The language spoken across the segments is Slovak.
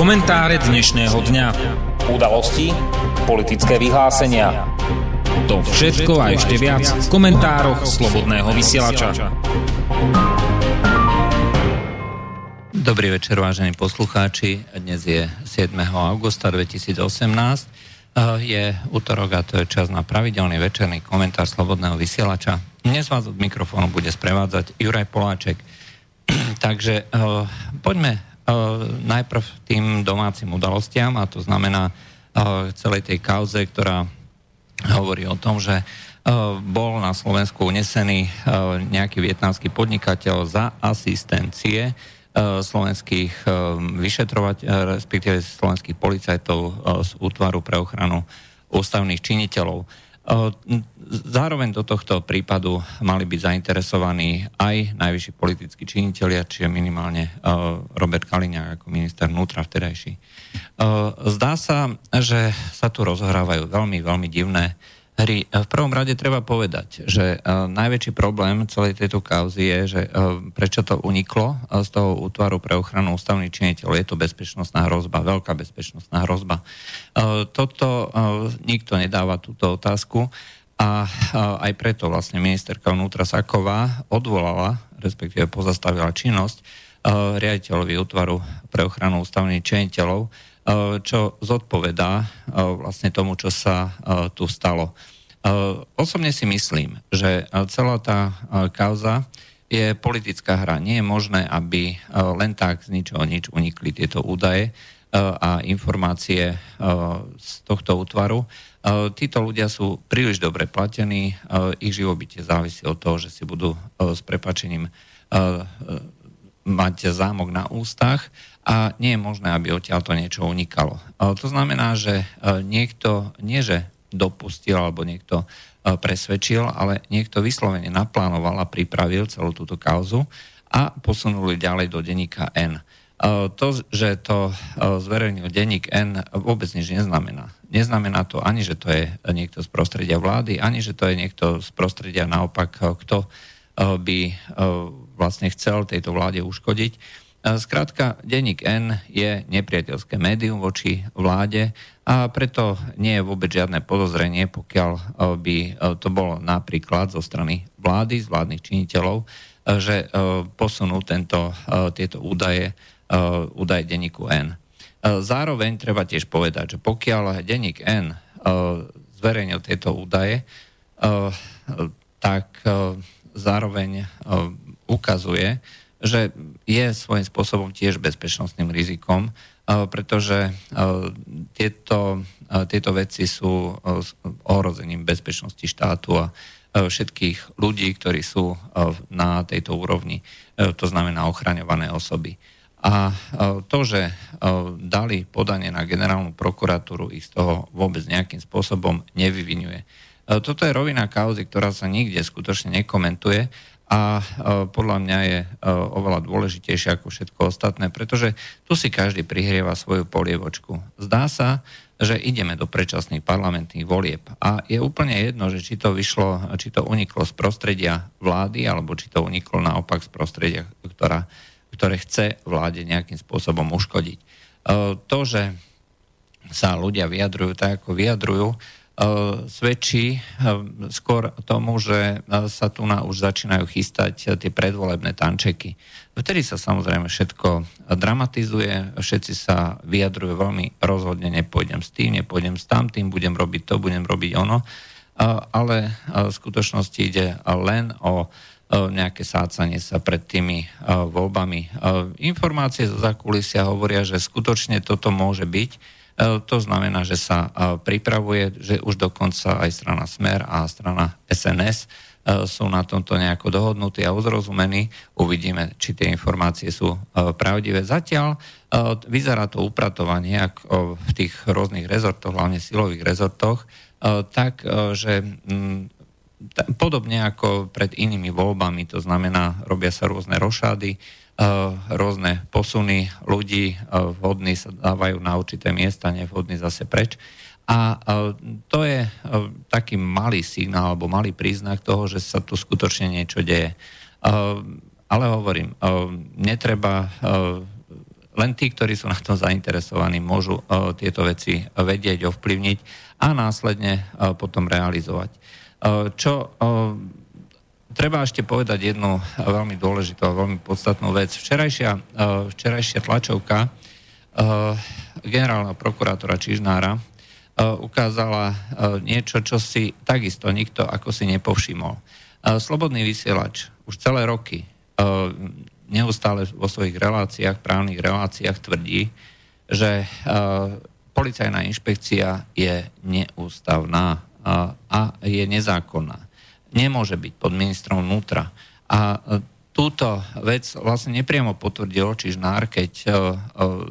Komentáre dnešného dňa. Udalosti, politické vyhlásenia. To všetko a ešte viac v komentároch Slobodného vysielača. Dobrý večer, vážení poslucháči. Dnes je 7. augusta 2018. Je útorok a to je čas na pravidelný večerný komentár Slobodného vysielača. Dnes vás od mikrofónu bude sprevádzať Juraj Poláček. Takže uh, poďme najprv tým domácim udalostiam a to znamená celej tej kauze, ktorá hovorí o tom, že bol na Slovensku unesený nejaký vietnamský podnikateľ za asistencie slovenských vyšetrovať, respektíve slovenských policajtov z útvaru pre ochranu ústavných činiteľov. Zároveň do tohto prípadu mali byť zainteresovaní aj najvyšší politickí činitelia, čiže minimálne Robert Kaliňák ako minister vnútra vtedajší. Zdá sa, že sa tu rozhrávajú veľmi, veľmi divné hry. V prvom rade treba povedať, že najväčší problém celej tejto kauzy je, že prečo to uniklo z toho útvaru pre ochranu ústavných činiteľov. Je to bezpečnostná hrozba, veľká bezpečnostná hrozba. Toto nikto nedáva túto otázku. A aj preto vlastne ministerka vnútra Saková odvolala, respektíve pozastavila činnosť riaditeľovi útvaru pre ochranu ústavných činiteľov, čo zodpovedá vlastne tomu, čo sa tu stalo. Osobne si myslím, že celá tá kauza je politická hra. Nie je možné, aby len tak z ničoho nič unikli tieto údaje a informácie z tohto útvaru. Títo ľudia sú príliš dobre platení, ich živobytie závisí od toho, že si budú s prepačením mať zámok na ústach a nie je možné, aby odtiaľ to niečo unikalo. To znamená, že niekto nie, že dopustil alebo niekto presvedčil, ale niekto vyslovene naplánoval a pripravil celú túto kauzu a posunuli ďalej do denníka N. To, že to zverejnil denník N, vôbec nič neznamená. Neznamená to ani, že to je niekto z prostredia vlády, ani, že to je niekto z prostredia naopak, kto by vlastne chcel tejto vláde uškodiť. Skrátka, denník N je nepriateľské médium voči vláde a preto nie je vôbec žiadne podozrenie, pokiaľ by to bolo napríklad zo strany vlády, z vládnych činiteľov, že posunú tento, tieto údaje uh, údaj denníku N. Zároveň treba tiež povedať, že pokiaľ denník N zverejnil tieto údaje, tak zároveň ukazuje, že je svojím spôsobom tiež bezpečnostným rizikom, uh, pretože uh, tieto, uh, tieto veci sú ohrozením bezpečnosti štátu a všetkých ľudí, ktorí sú na tejto úrovni, to znamená ochraňované osoby. A to, že dali podanie na generálnu prokuratúru, ich z toho vôbec nejakým spôsobom nevyvinuje. Toto je rovina kauzy, ktorá sa nikde skutočne nekomentuje a podľa mňa je oveľa dôležitejšia ako všetko ostatné, pretože tu si každý prihrieva svoju polievočku. Zdá sa, že ideme do predčasných parlamentných volieb a je úplne jedno, že či to vyšlo, či to uniklo z prostredia vlády, alebo či to uniklo naopak z prostredia, ktorá ktoré chce vláde nejakým spôsobom uškodiť. E, to, že sa ľudia vyjadrujú tak, ako vyjadrujú, e, svedčí e, skôr tomu, že sa tu na už začínajú chystať tie predvolebné tančeky. Vtedy sa samozrejme všetko dramatizuje, všetci sa vyjadrujú veľmi rozhodne, nepôjdem s tým, nepôjdem s tamtým, budem robiť to, budem robiť ono, ale v skutočnosti ide len o E, nejaké sácanie sa pred tými e, voľbami. E, informácie zo zakulisia hovoria, že skutočne toto môže byť. To znamená, že sa pripravuje, že už dokonca aj strana Smer a strana SNS sú na tomto nejako dohodnutí a uzrozumení. Uvidíme, či tie informácie sú pravdivé. Zatiaľ vyzerá to upratovanie ako v tých rôznych rezortoch, hlavne silových rezortoch, tak, že podobne ako pred inými voľbami, to znamená, robia sa rôzne rošády, eh, rôzne posuny ľudí, eh, vhodní sa dávajú na určité miesta, nevhodní zase preč. A eh, to je taký malý signál alebo malý príznak toho, že sa tu skutočne niečo deje. Ale hovorím, netreba len tí, ktorí sú na to zainteresovaní, môžu tieto veci vedieť, ovplyvniť a následne potom realizovať. Čo treba ešte povedať jednu veľmi dôležitú a veľmi podstatnú vec. Včerajšia, včerajšia tlačovka generálneho prokurátora Čižnára ukázala niečo, čo si takisto nikto ako si nepovšimol. Slobodný vysielač už celé roky neustále vo svojich reláciách, právnych reláciách tvrdí, že policajná inšpekcia je neústavná a je nezákonná. Nemôže byť pod ministrom vnútra. A túto vec vlastne nepriamo potvrdil Čižnár, keď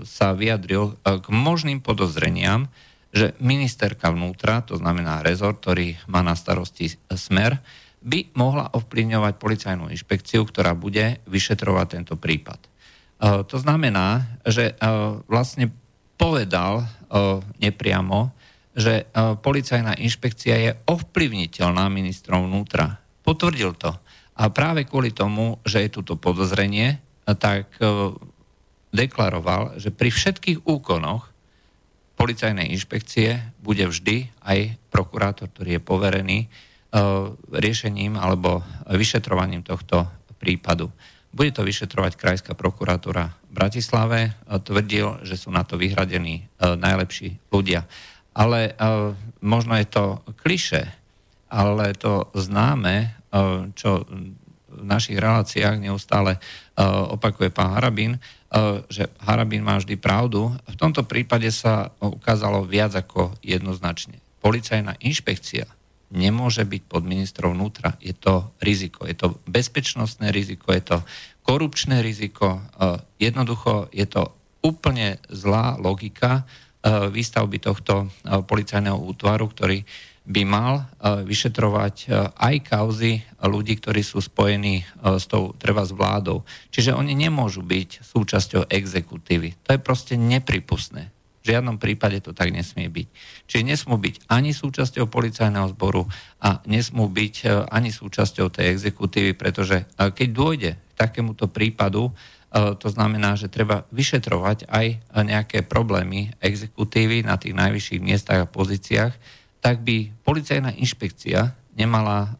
sa vyjadril k možným podozreniam, že ministerka vnútra, to znamená rezort, ktorý má na starosti smer, by mohla ovplyvňovať policajnú inšpekciu, ktorá bude vyšetrovať tento prípad. E, to znamená, že e, vlastne povedal e, nepriamo, že policajná inšpekcia je ovplyvniteľná ministrom vnútra. Potvrdil to. A práve kvôli tomu, že je tuto podozrenie, tak deklaroval, že pri všetkých úkonoch policajnej inšpekcie bude vždy aj prokurátor, ktorý je poverený E, riešením alebo vyšetrovaním tohto prípadu. Bude to vyšetrovať Krajská prokuratúra v Bratislave. E, tvrdil, že sú na to vyhradení e, najlepší ľudia. Ale možno je to kliše, ale to známe, čo v našich reláciách neustále opakuje pán Harabín, že Harabín má vždy pravdu. V tomto prípade sa ukázalo viac ako jednoznačne. Policajná inšpekcia nemôže byť pod ministrom vnútra. Je to riziko. Je to bezpečnostné riziko, je to korupčné riziko. E, jednoducho je to úplne zlá logika e, výstavby tohto e, policajného útvaru, ktorý by mal vyšetrovať aj kauzy ľudí, ktorí sú spojení s tou treba s vládou. Čiže oni nemôžu byť súčasťou exekutívy. To je proste nepripustné. V žiadnom prípade to tak nesmie byť. Čiže nesmú byť ani súčasťou policajného zboru a nesmú byť e, ani súčasťou tej exekutívy, pretože e, keď dôjde k takémuto prípadu, e, to znamená, že treba vyšetrovať aj nejaké problémy exekutívy na tých najvyšších miestach a pozíciách, tak by policajná inšpekcia nemala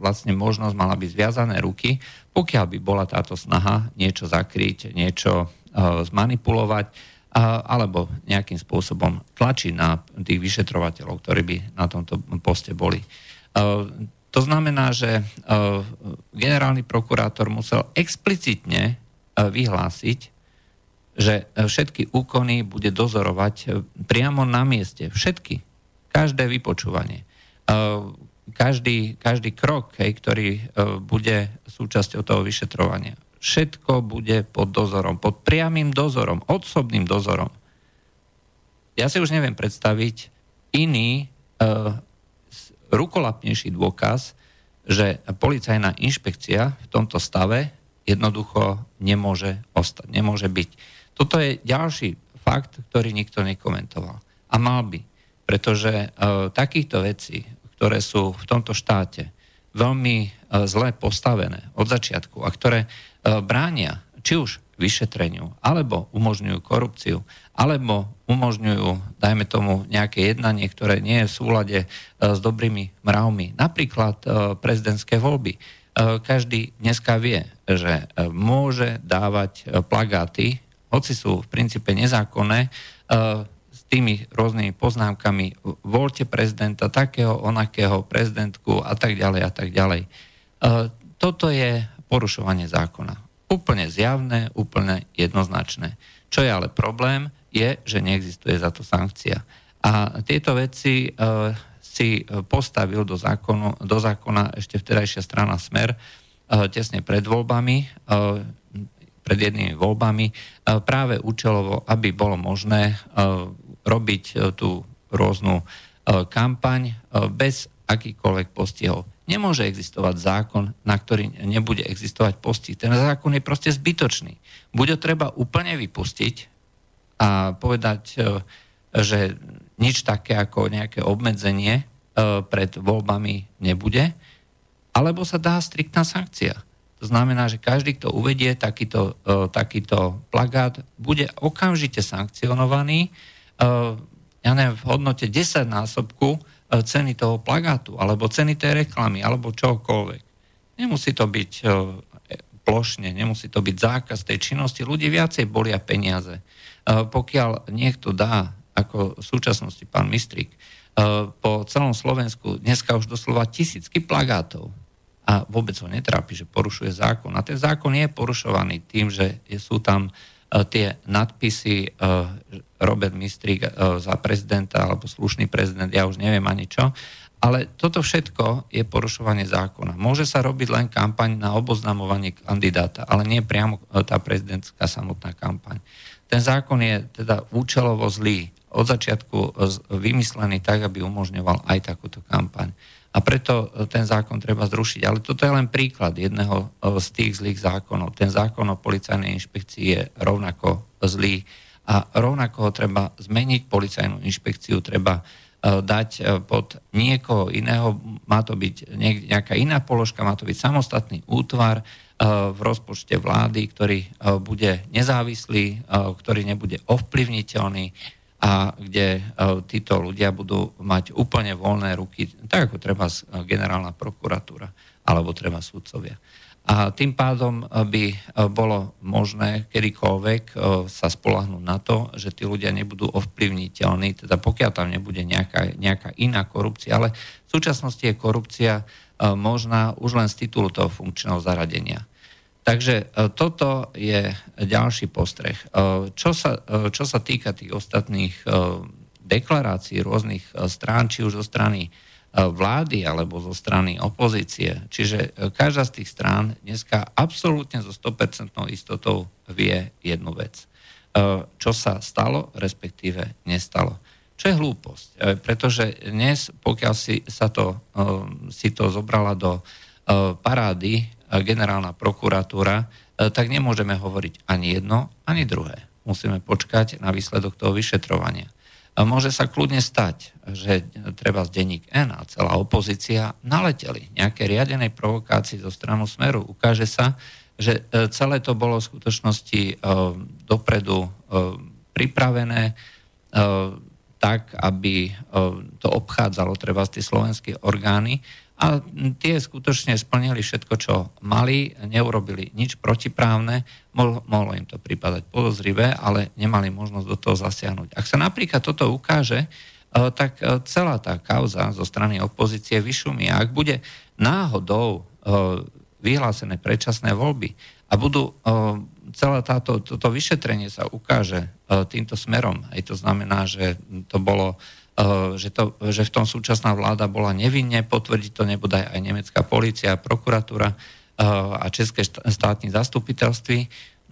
vlastne možnosť, mala by zviazané ruky, pokiaľ by bola táto snaha niečo zakryť, niečo zmanipulovať, alebo nejakým spôsobom tlačiť na tých vyšetrovateľov, ktorí by na tomto poste boli. To znamená, že generálny prokurátor musel explicitne vyhlásiť, že všetky úkony bude dozorovať priamo na mieste. Všetky. Každé vypočúvanie. Každý, každý krok, hej, ktorý bude súčasťou toho vyšetrovania všetko bude pod dozorom, pod priamým dozorom, osobným dozorom. Ja si už neviem predstaviť iný rukolapnejší dôkaz, že policajná inšpekcia v tomto stave jednoducho nemôže ostať, nemôže byť. Toto je ďalší fakt, ktorý nikto nekomentoval. A mal by, pretože uh, takýchto vecí, ktoré sú v tomto štáte veľmi uh, zle postavené od začiatku a ktoré E, bránia či už vyšetreniu, alebo umožňujú korupciu, alebo umožňujú, dajme tomu, nejaké jednanie, ktoré nie je v súlade e, s dobrými mravmi. Napríklad e, prezidentské voľby. Každý dneska vie, že môže dávať plagáty, hoci sú v princípe nezákonné, s tými rôznymi poznámkami voľte prezidenta takého, onakého, prezidentku a tak ďalej a tak ďalej. Toto je porušovanie zákona. Úplne zjavné, úplne jednoznačné. Čo je ale problém, je, že neexistuje za to sankcia. A tieto veci e, si postavil do, zákonu, do zákona ešte vtedajšia strana Smer e, tesne pred voľbami, e, pred jednými voľbami, e, práve účelovo, aby bolo možné e, robiť e, tú rôznu e, kampaň e, bez akýkoľvek postihov. Nemôže existovať zákon, na ktorý nebude existovať postih. Ten zákon je proste zbytočný. Bude treba úplne vypustiť a povedať, e, že nič také ako nejaké obmedzenie e, pred voľbami nebude, alebo sa dá striktná sankcia. To znamená, že každý, kto uvedie takýto, takýto plagát, bude okamžite sankcionovaný ja neviem, v hodnote 10 násobku ceny toho plagátu, alebo ceny tej reklamy, alebo čokoľvek. Nemusí to byť plošne, nemusí to byť zákaz tej činnosti, ľudí viacej bolia peniaze. E, pokiaľ niekto dá, ako v súčasnosti pán Mistrik, e, po celom Slovensku dneska už doslova tisícky plagátov a vôbec ho netrápi, že porušuje zákon. A ten zákon je porušovaný tým, že sú tam e, tie nadpisy Robert Mistrik za prezidenta alebo slušný prezident, ja už neviem ani čo, ale toto všetko je porušovanie zákona. Môže sa robiť len kampaň na oboznamovanie kandidáta, ale nie priamo e, tá prezidentská samotná kampaň. Ten zákon je teda účelovo zlý. Od začiatku e, vymyslený tak, aby umožňoval aj takúto kampaň. A preto e, ten zákon treba zrušiť. Ale toto je len príklad jedného z tých zlých zákonov. Ten zákon o policajnej inšpekcii je rovnako zlý. A rovnako ho treba zmeniť, policajnú inšpekciu treba E, dať e, pod niekoho iného, má to byť nejaká iná položka, má to byť samostatný útvar e, v rozpočte vlády, ktorý bude nezávislý, ktorý nebude ovplyvniteľný a kde títo ľudia budú mať úplne voľné ruky, tak ako treba generálna prokuratúra alebo treba súdcovia. A tým pádom by e, bolo možné kedykoľvek e, sa spolahnúť na to, že tí ľudia nebudú ovplyvniteľní, teda pokiaľ tam nebude nejaká, nejaká iná korupcia, ale v súčasnosti je korupcia e, možná už len z titulu toho funkčného zaradenia. Takže toto je ďalší postreh. Čo sa, čo sa týka tých ostatných deklarácií rôznych strán, či už zo strany E, vlády alebo zo strany opozície. Čiže e, každá z tých strán dneska absolútne so 100% istotou vie jednu vec. E, čo sa stalo, respektíve nestalo. Čo je hlúposť? Pretože dnes, pokiaľ si, sa to, si to zobrala do parády generálna prokuratúra, tak nemôžeme hovoriť ani jedno, ani druhé. Musíme počkať na výsledok toho vyšetrovania. Môže sa kľudne stať, že treba z denník N a celá opozícia naleteli nejaké riadenej provokácii zo stranu Smeru. Ukáže sa, že e, celé to bolo v skutočnosti e, dopredu e, pripravené tak, aby to obchádzalo treba tie slovenské orgány a tie skutočne splnili všetko, čo mali, neurobili nič protiprávne, mohlo im to pripadať podozrivé, ale nemali možnosť do toho zasiahnuť. Ak sa napríklad toto ukáže, e, tak e, celá tá kauza zo strany opozície vyšumí. Ak bude náhodou e, vyhlásené predčasné voľby a budú celé táto, toto vyšetrenie sa ukáže týmto smerom, aj to znamená, že to bolo že, to, že v tom súčasná vláda bola nevinne, potvrdí to nebude aj nemecká policia, prokuratúra eh, a České štátne zastupiteľství,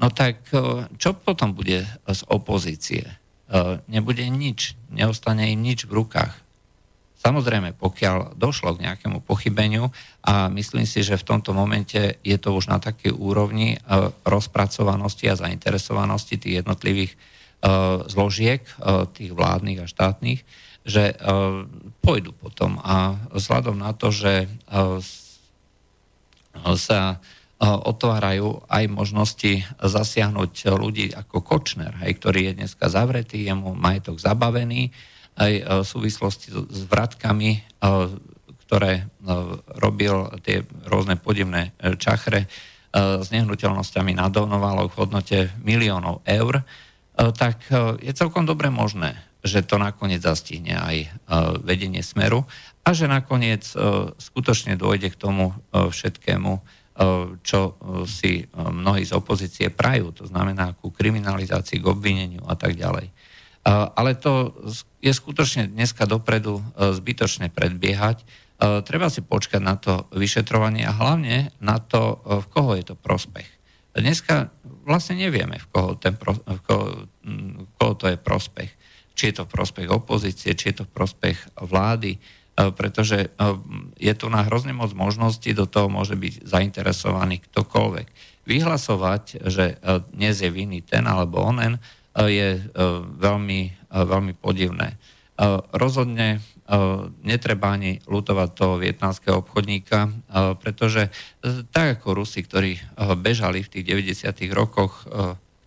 no tak eh, čo potom bude z opozície? Nebude nič, neostane im nič v rukách. Samozrejme, pokiaľ došlo k nejakému pochybeniu a myslím si, že v tomto momente je to už na takej úrovni rozpracovanosti a zainteresovanosti tých jednotlivých zložiek, tých vládnych a štátnych, že e, pôjdu potom. A vzhľadom na to, že e, sa e, otvárajú aj možnosti zasiahnuť ľudí ako Kočner, hej, ktorý je dneska zavretý, je mu majetok zabavený, aj v súvislosti s vratkami, ktoré robil tie rôzne podivné čachre s nehnuteľnosťami na v hodnote miliónov eur, tak je celkom dobre možné, že to nakoniec zastihne aj e, vedenie Smeru a že nakoniec e, skutočne dôjde k tomu e, všetkému, čo si mnohí z opozície prajú, to znamená ku kriminalizácii, k obvineniu a tak ďalej. Ale to je skutočne dneska dopredu zbytočne predbiehať. Treba si počkať na to vyšetrovanie a hlavne na to, v koho je to prospech. Dneska vlastne nevieme, v koho, ten, v koho, v koho to je prospech či je to v prospech opozície, či je to v prospech vlády, e, pretože e, je tu na hrozne moc možností, do toho môže byť zainteresovaný ktokoľvek. Vyhlasovať, že e, dnes je vinný ten alebo onen, je veľmi, veľmi podivné. Rozhodne netreba ani lutovať toho vietnamského obchodníka, pretože tak ako Rusi, ktorí bežali v tých 90. rokoch,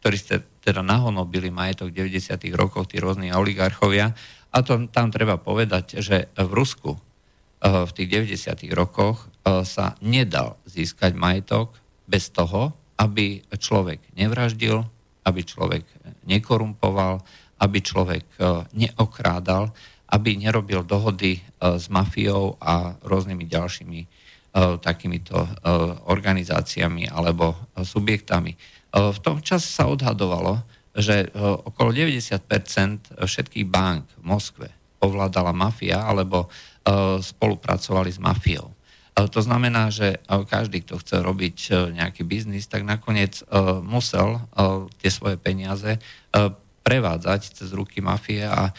ktorí ste teda nahonobili majetok v 90. rokoch, tí rôzni oligarchovia, a to, tam treba povedať, že v Rusku v tých 90. rokoch sa nedal získať majetok bez toho, aby človek nevraždil, aby človek nekorumpoval, aby človek neokrádal aby nerobil dohody s mafiou a rôznymi e, takýmito organizáciami alebo subjektami. V tom čase sa odhadovalo, že okolo 90% všetkých bank v Moskve ovládala mafia alebo spolupracovali s mafiou. To znamená, že každý, kto chce robiť nejaký biznis, tak nakoniec musel tie svoje peniaze prevádzať cez ruky mafie a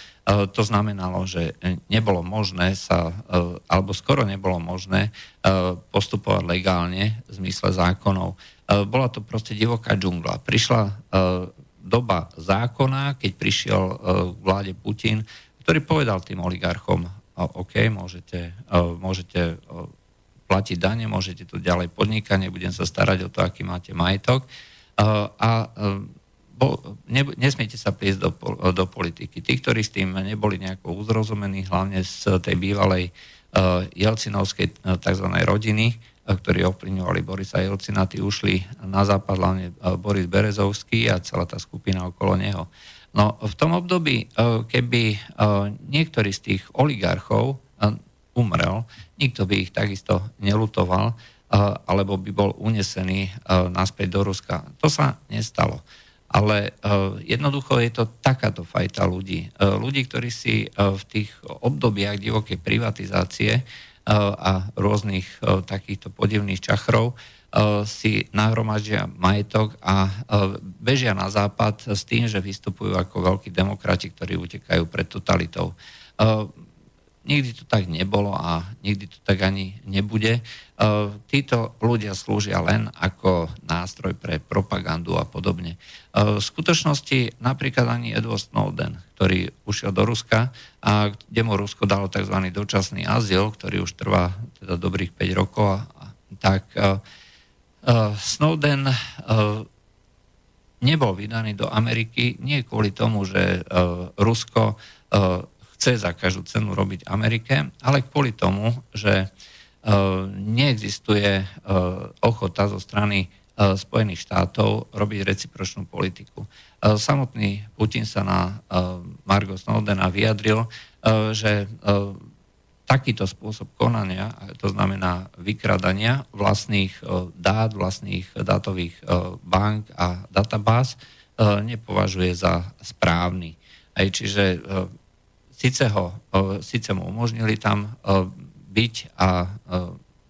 to znamenalo, že nebolo možné sa, alebo skoro nebolo možné postupovať legálne v zmysle zákonov. Bola to proste divoká džungla. Prišla doba zákona, keď prišiel k vláde Putin, ktorý povedal tým oligarchom, OK, môžete, môžete platiť dane, môžete tu ďalej podnikať, nebudem sa starať o to, aký máte majetok. A ne, nesmiete sa pliesť do, do politiky. Tí, ktorí s tým neboli nejako uzrozumení, hlavne z tej bývalej uh, Jelcinovskej uh, tzv. rodiny, ktorí ovplyvňovali Borisa Jelcina, tí ušli na západ, hlavne uh, Boris Berezovský a celá tá skupina okolo neho. No v tom období, uh, keby uh, niektorý z tých oligarchov umrel, nikto by ich takisto nelutoval, alebo by bol unesený naspäť do Ruska. To sa nestalo. Ale jednoducho je to takáto fajta ľudí. Ľudí, ktorí si v tých obdobiach divokej privatizácie a rôznych uh, takýchto podivných čachrov uh, si nahromaždia majetok a uh, bežia na západ s tým, že vystupujú ako veľkí demokrati, ktorí utekajú pred totalitou. Nikdy to tak nebolo a nikdy to tak ani nebude. E, títo ľudia slúžia len ako nástroj pre propagandu a podobne. E, v skutočnosti napríklad ani Edward Snowden, ktorý ušiel do Ruska a kde mu Rusko dalo tzv. dočasný azyl, ktorý už trvá teda dobrých 5 rokov, tak e, Snowden nebol vydaný do Ameriky nie kvôli tomu, že Rusko chce za každú cenu robiť Amerike, ale kvôli tomu, že neexistuje e, ochota zo strany e, Spojených štátov robiť recipročnú politiku. Samotný Putin sa na Margo Snowdena vyjadril, že takýto spôsob konania, to znamená vykradania vlastných dát, vlastných dátových bank a databáz, nepovažuje za správny. Čiže Sice, ho, síce mu umožnili tam byť a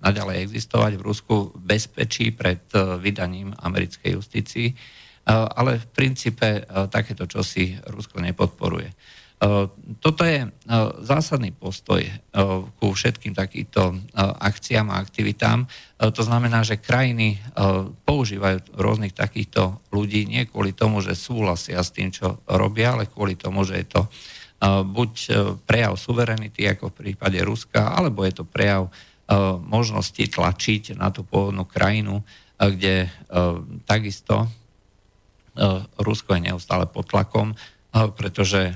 naďalej existovať v Rusku bezpečí pred vydaním americkej justícii, ale v princípe takéto čosi Rusko nepodporuje. Toto je zásadný postoj ku všetkým takýmto akciám a aktivitám. To znamená, že krajiny používajú rôznych takýchto ľudí nie kvôli tomu, že súhlasia s tým, čo robia, ale kvôli tomu, že je to buď e, prejav suverenity, ako v prípade Ruska, alebo je to prejav e, možnosti tlačiť na tú pôvodnú krajinu, e, kde takisto Rusko je neustále pod tlakom, pretože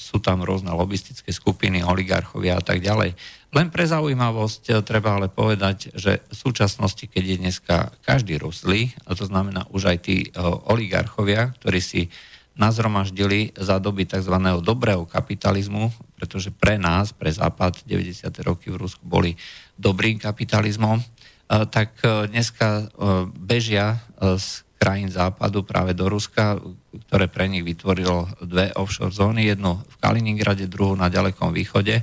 sú tam rôzne lobistické skupiny, oligarchovia a tak ďalej. Len pre zaujímavosť treba ale povedať, že v súčasnosti, keď je dneska každý ruslý, a to znamená už aj tí oligarchovia, ktorí si nazromaždili za doby tzv. dobrého kapitalizmu, pretože pre nás, pre Západ, 90. roky v Rusku boli dobrým kapitalizmom, e, tak e, dneska e, bežia z krajín Západu práve do Ruska, ktoré pre nich vytvorilo dve offshore zóny, jednu v Kaliningrade, druhú na ďalekom východe,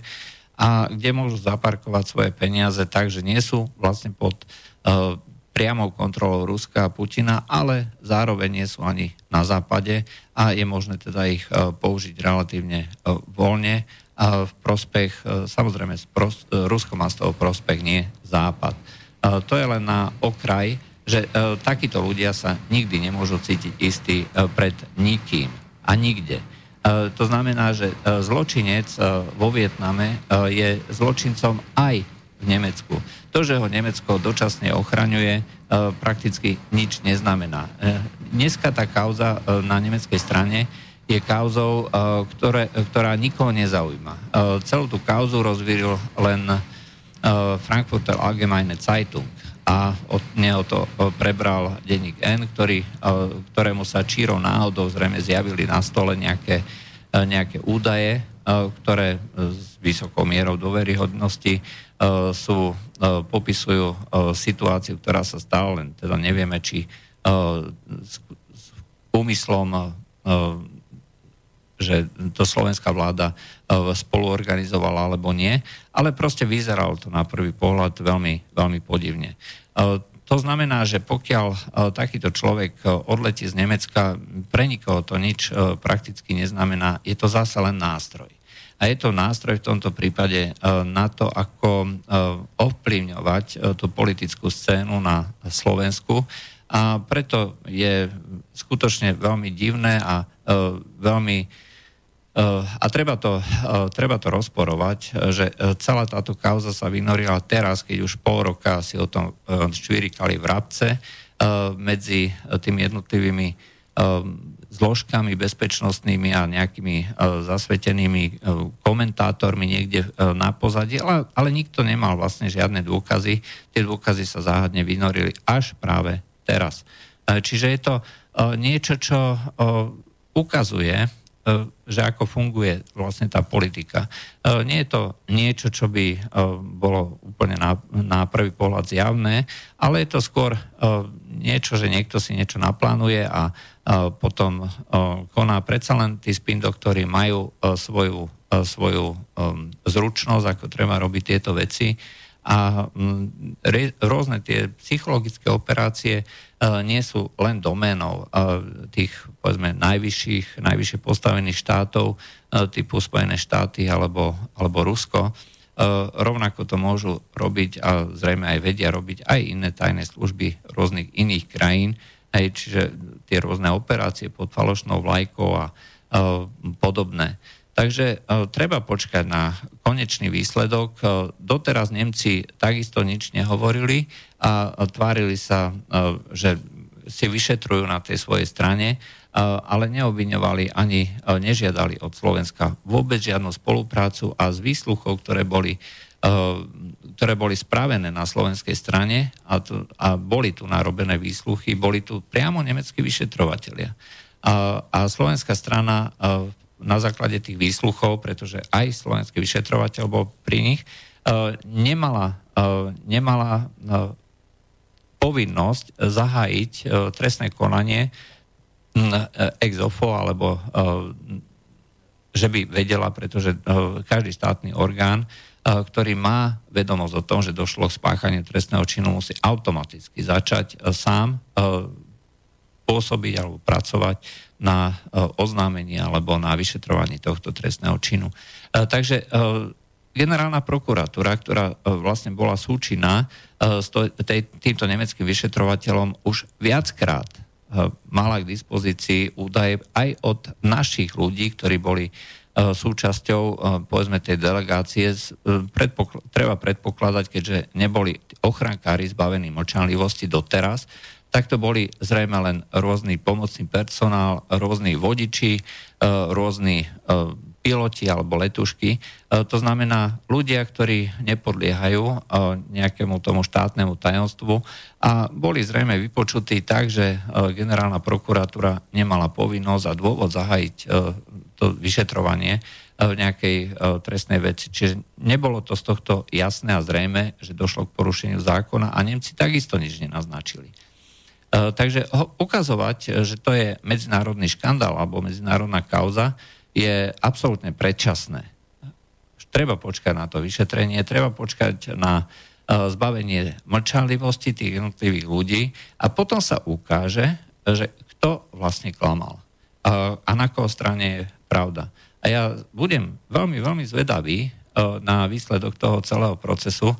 a kde môžu zaparkovať svoje peniaze tak, že nie sú vlastne pod priamou kontrolou Ruska a Putina, ale zároveň nie sú ani na západe a je možné teda ich e, použiť relatívne e, voľne a v prospech, e, samozrejme, Rusko má z toho prospech, nie západ. To je len na okraj, že takíto ľudia sa nikdy nemôžu cítiť istí pred nikým a nikde. To znamená, že zločinec vo Vietname je zločincom aj v Nemecku. To, že ho Nemecko dočasne ochraňuje, prakticky nič neznamená. Dneska tá kauza na nemeckej strane je kauzou, ktoré, ktorá nikoho nezaujíma. Celú tú kauzu rozvíril len Frankfurter Allgemeine Zeitung a od neho to e, prebral denník N, ktorý, e, ktorému sa čírou náhodou zrejme zjavili na stole nejaké, e, nejaké údaje, ktoré s vysokou mierou dôveryhodnosti sú, popisujú situáciu, ktorá sa stala, len teda nevieme, či s úmyslom že to slovenská vláda spoluorganizovala alebo nie, ale proste vyzeralo to na prvý pohľad veľmi, veľmi podivne. To znamená, že pokiaľ takýto človek odletí z Nemecka, pre nikoho to nič prakticky neznamená, je to zase len nástroj. A je to nástroj v tomto prípade na to, ako ovplyvňovať tú politickú scénu na Slovensku. A preto je skutočne veľmi divné a veľmi a treba to, treba to rozporovať, že celá táto kauza sa vynorila teraz, keď už pol roka si o tom čvirikali v rabce medzi tými jednotlivými zložkami bezpečnostnými a nejakými zasvetenými komentátormi niekde na pozadí, ale, ale nikto nemal vlastne žiadne dôkazy. Tie dôkazy sa záhadne vynorili až práve teraz. Čiže je to niečo, čo ukazuje, E, že ako funguje vlastne tá politika. E, nie je to niečo, čo by e, bolo úplne na, na prvý pohľad zjavné, ale je to skôr niečo, že niekto si niečo naplánuje a potom koná predsa len tí spin doktori majú svoju, svoju zručnosť, ako treba robiť tieto veci a rôzne tie psychologické operácie E, nie sú len doménou e, tých, povedzme, najvyšších, najvyššie postavených štátov e, typu Spojené štáty alebo, alebo Rusko. Rovnako to môžu robiť a zrejme aj vedia robiť aj iné tajné služby rôznych iných krajín, aj, čiže tie rôzne operácie pod falošnou vlajkou a podobné. Takže treba počkať na konečný výsledok. Doteraz Nemci takisto nič nehovorili a tvárili sa, že si vyšetrujú na tej svojej strane, ale neobviňovali ani nežiadali od Slovenska vôbec žiadnu spoluprácu a z výsluchov, ktoré boli, ktoré boli spravené na slovenskej strane a, tu, a boli tu narobené výsluchy, boli tu priamo nemeckí vyšetrovateľia. A, a slovenská strana na základe tých výsluchov, pretože aj slovenský vyšetrovateľ bol pri nich, nemala, nemala povinnosť zahájiť e, trestné konanie e, ex ofo, alebo e, že by vedela, pretože každý štátny orgán, ktorý má vedomosť o tom, že došlo k spáchaniu trestného činu, musí automaticky začať sám pôsobiť alebo pracovať na oznámení alebo na vyšetrovaní tohto trestného činu. Takže generálna prokuratúra, ktorá vlastne bola súčinná E, s týmto nemeckým vyšetrovateľom už viackrát e, mala k dispozícii údaje aj od našich ľudí, ktorí boli e, súčasťou, povedzme, tej delegácie. Predpokl- treba predpokladať, keďže neboli ochrankári zbavení mlčanlivosti doteraz, tak to boli zrejme len rôzny pomocný personál, rôzni vodiči, rôzni piloti alebo letušky. E, to znamená ľudia, ktorí nepodliehajú e, nejakému tomu štátnemu tajomstvu a boli zrejme vypočutí tak, že e, generálna prokuratúra nemala povinnosť a dôvod zahájiť to vyšetrovanie v nejakej trestnej veci. Čiže nebolo to z tohto jasné a zrejme, že došlo k porušeniu zákona a Nemci takisto nič nenaznačili. Takže ukazovať, že to je medzinárodný škandál alebo medzinárodná kauza, je absolútne predčasné. Treba počkať na to vyšetrenie, treba počkať na e, zbavenie mlčanlivosti tých jednotlivých ľudí a potom sa ukáže, že kto vlastne klamal a, na koho strane je pravda. A ja budem veľmi, veľmi zvedavý e, na výsledok toho celého procesu, e,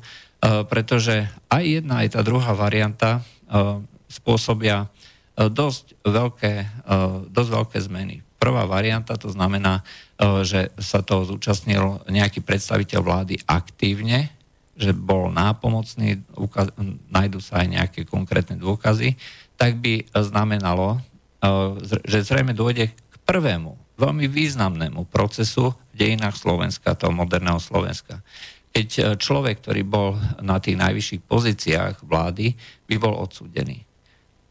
pretože aj jedna, aj tá druhá varianta spôsobia dosť veľké, dosť veľké zmeny prvá varianta, to znamená, že sa to zúčastnil nejaký predstaviteľ vlády aktívne, že bol nápomocný, nájdu sa aj nejaké konkrétne dôkazy, tak by znamenalo, že zrejme dôjde k prvému, veľmi významnému procesu v dejinách Slovenska, toho moderného Slovenska. Keď človek, ktorý bol na tých najvyšších pozíciách vlády, by bol odsúdený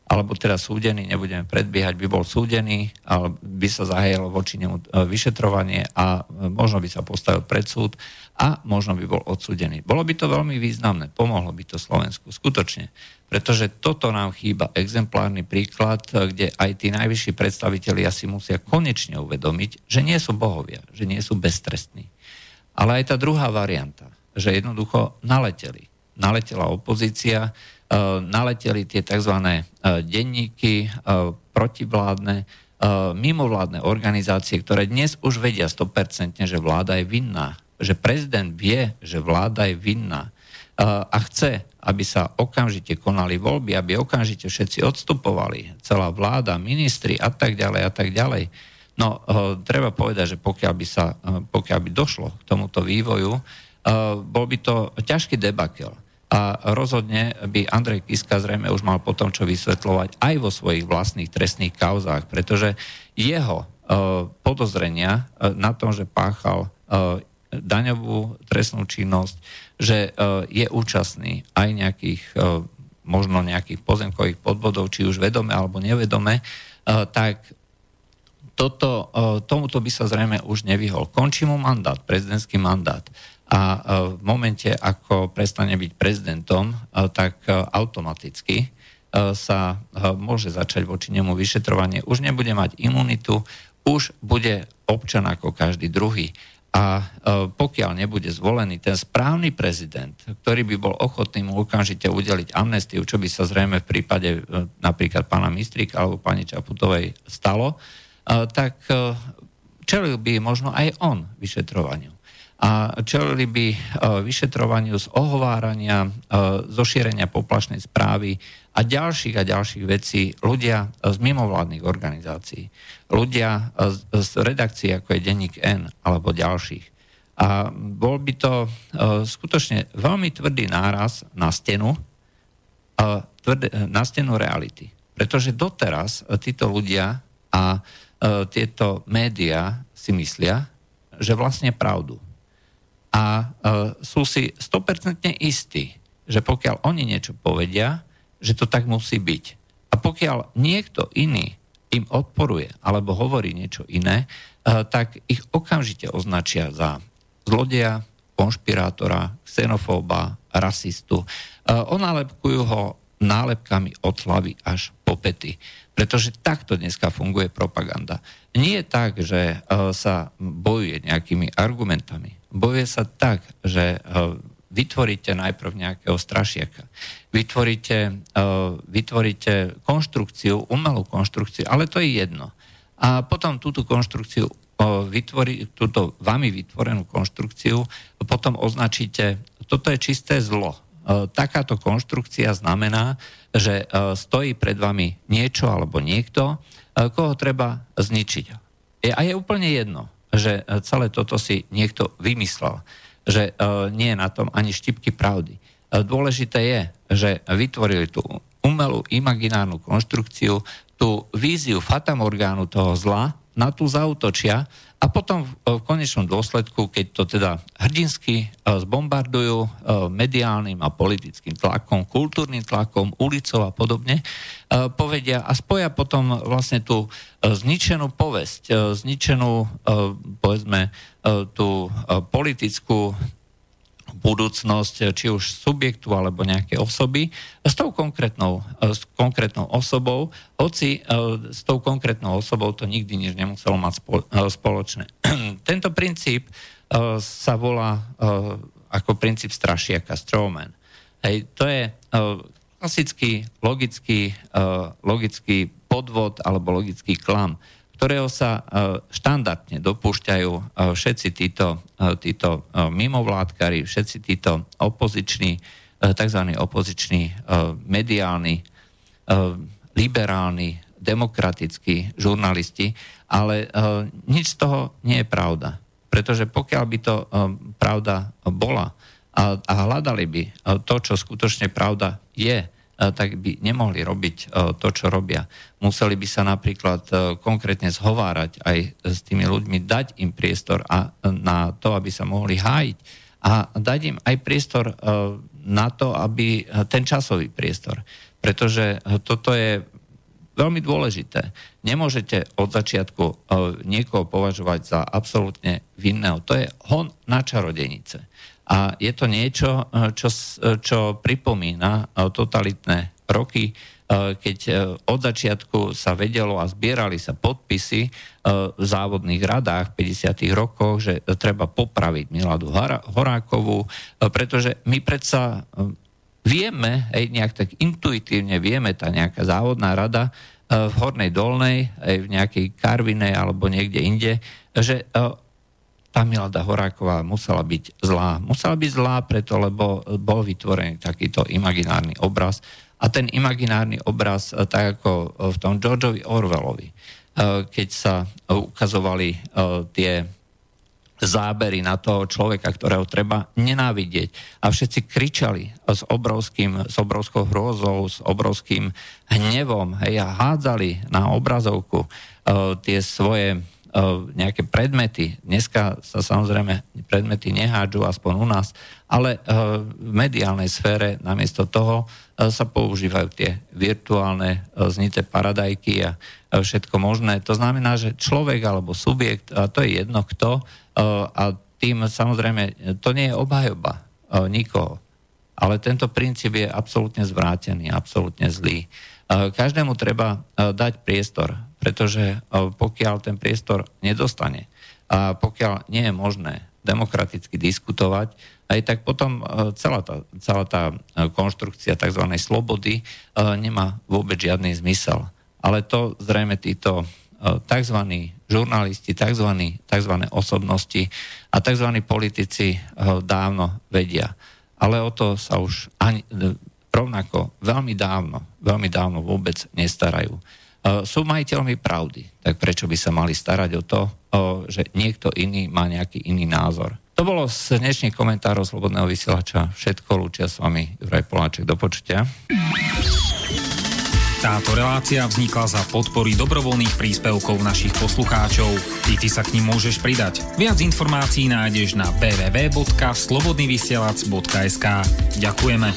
alebo teda súdený, nebudeme predbiehať, by bol súdený, ale by sa zahajalo voči nemu e, vyšetrovanie a e, možno by sa postavil pred súd a možno by bol odsúdený. Bolo by to veľmi významné, pomohlo by to Slovensku, skutočne. Pretože toto nám chýba exemplárny príklad, e, kde aj tí najvyšší predstavitelia si musia konečne uvedomiť, že nie sú bohovia, že nie sú beztrestní. Ale aj tá druhá varianta, že jednoducho naleteli. Naletela opozícia, naleteli tie tzv. Eh, denníky eh, protivládne, mimovládne organizácie, ktoré dnes už vedia 100%, že vláda je vinná, že prezident vie, že vláda je vinná a chce, aby sa okamžite konali voľby, aby okamžite všetci odstupovali, celá vláda, ministri a tak ďalej a tak ďalej. No, treba povedať, že pokiaľ by, sa, pokiaľ by došlo k tomuto vývoju, bol by to ťažký debakel a rozhodne by Andrej Kiska zrejme už mal potom čo vysvetľovať aj vo svojich vlastných trestných kauzách, pretože jeho uh, podozrenia uh, na tom, že páchal uh, daňovú trestnú činnosť, že je účastný aj nejakých, možno nejakých pozemkových podvodov, či už vedome alebo nevedome, tak toto, tomuto by sa zrejme už nevyhol. Končí mu mandát, prezidentský mandát a e, v momente, ako prestane byť prezidentom, e, tak e, automaticky sa môže začať voči nemu vyšetrovanie. Už nebude mať imunitu, už bude občan ako každý druhý. A pokiaľ nebude zvolený ten správny prezident, ktorý by bol ochotný mu okamžite udeliť amnestiu, čo by sa zrejme v prípade napríklad pána Mistríka alebo pani Čaputovej stalo, tak čelil by možno aj on vyšetrovaniu a čelili by e, vyšetrovaniu z ohovárania, e, zo šírenia poplašnej správy a ďalších a ďalších vecí ľudia z mimovládnych organizácií, ľudia z redakcií ako je Denník N alebo ďalších. A bol by to e, skutočne veľmi tvrdý náraz na stenu, na stenu reality. Pretože doteraz títo ľudia a tieto médiá si myslia, že vlastne pravdu a uh, sú si 100% istí, že pokiaľ oni niečo povedia, že to tak musí byť. A pokiaľ niekto iný im odporuje alebo hovorí niečo iné, uh, tak ich okamžite označia za zlodeja, konšpirátora, xenofóba, rasistu. Uh, onálepkujú ho nálepkami od hlavy až po pety. Pretože takto dneska funguje propaganda. Nie je tak, že sa bojuje nejakými argumentami bojuje sa tak, že e, vytvoríte najprv nejakého strašiaka, vytvoríte, e, vytvoríte konštrukciu, umelú konštrukciu, ale to je jedno. A potom túto konštrukciu e, vytvorí, túto vami vytvorenú konštrukciu potom označíte, toto je čisté zlo. Takáto konštrukcia znamená, že stojí pred vami niečo alebo niekto, koho treba zničiť. A je úplne jedno, že e, celé toto si niekto vymyslel, že e, nie je na tom ani štipky pravdy. E, dôležité je, že vytvorili tú umelú imaginárnu konštrukciu, tú víziu fatamorgánu toho zla, na tú zautočia a potom v konečnom dôsledku, keď to teda hrdinsky zbombardujú mediálnym a politickým tlakom, kultúrnym tlakom, ulicou a podobne, povedia a spoja potom vlastne tú zničenú povesť, zničenú, povedzme, tú politickú budúcnosť, či už subjektu alebo nejaké osoby, s tou konkrétnou, s konkrétnou osobou, hoci s tou konkrétnou osobou to nikdy nič nemuselo mať spoločné. Tento princíp sa volá ako princíp strašiaka, strawman. Hej, to je klasický logický, logický podvod alebo logický klam ktorého sa e, štandardne dopúšťajú e, všetci títo, e, títo mimovládkari, všetci títo opoziční, tzv. opoziční mediálni, liberálni, demokratickí žurnalisti, ale nič z toho nie je pravda. Pretože pokiaľ by to pravda bola a, a hľadali by to, čo skutočne pravda je, tak by nemohli robiť to, čo robia. Museli by sa napríklad konkrétne zhovárať aj s tými ľuďmi, dať im priestor a na to, aby sa mohli hájiť a dať im aj priestor na to, aby ten časový priestor. Pretože toto je veľmi dôležité. Nemôžete od začiatku niekoho považovať za absolútne vinného. To je hon na čarodenice. A je to niečo, eh, čo, čo pripomína eh, totalitné roky, eh, keď od začiatku sa vedelo a zbierali sa podpisy v závodných radách v 50. rokoch, že treba popraviť Miladu Horákovú, pretože my predsa vieme, aj nejak tak intuitívne vieme, tá nejaká závodná rada v Hornej Dolnej, aj v nejakej Karvinej alebo niekde inde, že tá Milada Horáková musela byť zlá. Musela byť zlá preto, lebo bol vytvorený takýto imaginárny obraz. A ten imaginárny obraz, eh, tak ako v tom Georgeovi Orwellovi, eh, keď sa ukazovali tie zábery na toho človeka, ktorého treba nenávidieť. A všetci kričali s, obrovským, s obrovskou hrôzou, s obrovským hnevom hej, a hádzali na obrazovku uh, tie svoje E, nejaké predmety. Dneska sa samozrejme predmety nehádžu, aspoň u nás, ale e, v mediálnej sfére namiesto toho e, sa používajú tie virtuálne znité paradajky a všetko možné. To znamená, že človek alebo subjekt, a to je jedno kto, a tým samozrejme, to nie je obhajoba nikoho. Ale tento princíp je absolútne zvrátený, absolútne zlý. Každému treba dať priestor pretože e, pokiaľ ten priestor nedostane a pokiaľ nie je možné demokraticky diskutovať, aj tak potom e, celá tá, celá tá e, konštrukcia tzv. slobody nemá vôbec žiadny zmysel. Ale to zrejme títo tzv. žurnalisti, tzv. tzv. osobnosti a tzv. politici dávno vedia. Ale o to sa už ani, rovnako veľmi dávno, veľmi dávno vôbec nestarajú sú majiteľmi pravdy, tak prečo by sa mali starať o to, že niekto iný má nejaký iný názor. To bolo z dnešných komentárov Slobodného vysielača všetko. Lúčia s vami Juraj Poláček. Do počutia. Táto relácia vznikla za podpory dobrovoľných príspevkov našich poslucháčov. I ty sa k ním môžeš pridať. Viac informácií nájdeš na www.slobodnyvysielac.sk Ďakujeme.